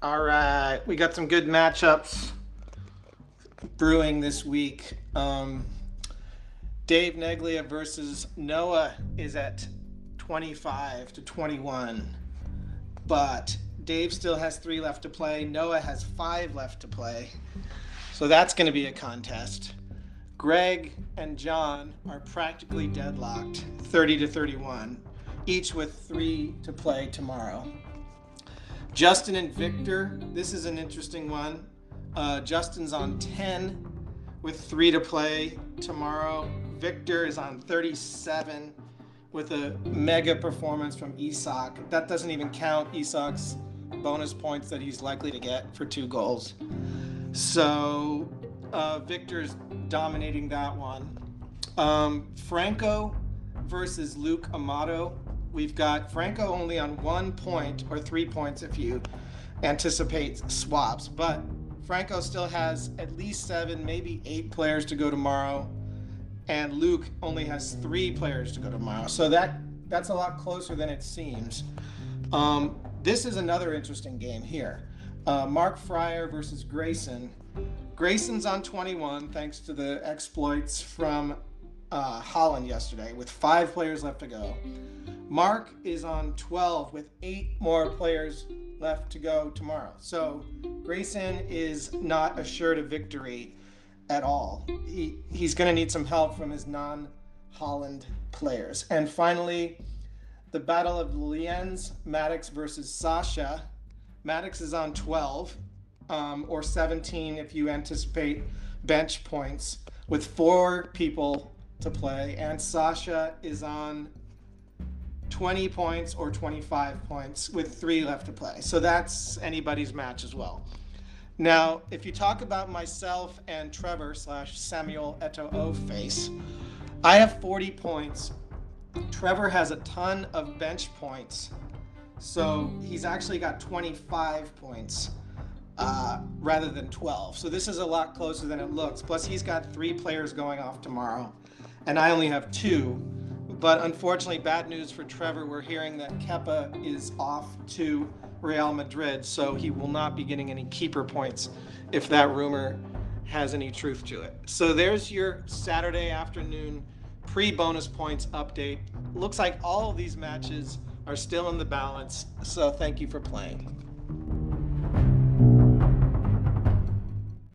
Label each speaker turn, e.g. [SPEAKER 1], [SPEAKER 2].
[SPEAKER 1] All right, we got some good matchups brewing this week. Um, Dave Neglia versus Noah is at 25 to 21, but Dave still has three left to play. Noah has five left to play, so that's going to be a contest. Greg and John are practically deadlocked, 30 to 31, each with three to play tomorrow. Justin and Victor, this is an interesting one. Uh, Justin's on 10 with three to play tomorrow. Victor is on 37 with a mega performance from Isak. That doesn't even count Isak's bonus points that he's likely to get for two goals. So uh, Victor's dominating that one. Um, Franco versus Luke Amato. We've got Franco only on one point or three points if you anticipate swaps, but Franco still has at least seven, maybe eight players to go tomorrow, and Luke only has three players to go tomorrow. So that that's a lot closer than it seems. Um, this is another interesting game here. Uh, Mark Fryer versus Grayson. Grayson's on 21 thanks to the exploits from uh, Haaland yesterday with five players left to go. Mark is on 12 with eight more players left to go tomorrow. So Grayson is not assured of victory at all. He, he's going to need some help from his non Haaland players. And finally, the Battle of Lienz, Maddox versus Sasha. Maddox is on 12 um, or 17 if you anticipate bench points with four people to play. And Sasha is on 20 points or 25 points with three left to play. So that's anybody's match as well. Now, if you talk about myself and Trevor slash Samuel Eto'o face, I have 40 points. Trevor has a ton of bench points. So he's actually got 25 points rather than 12. So this is a lot closer than it looks. Plus, he's got three players going off tomorrow, and I only have two. But unfortunately, bad news for Trevor. We're hearing that Kepa is off to Real Madrid, so he will not be getting any keeper points if that rumor has any truth to it. So there's your Saturday afternoon pre bonus points update. Looks like all of these matches are still in the balance, so thank you for playing.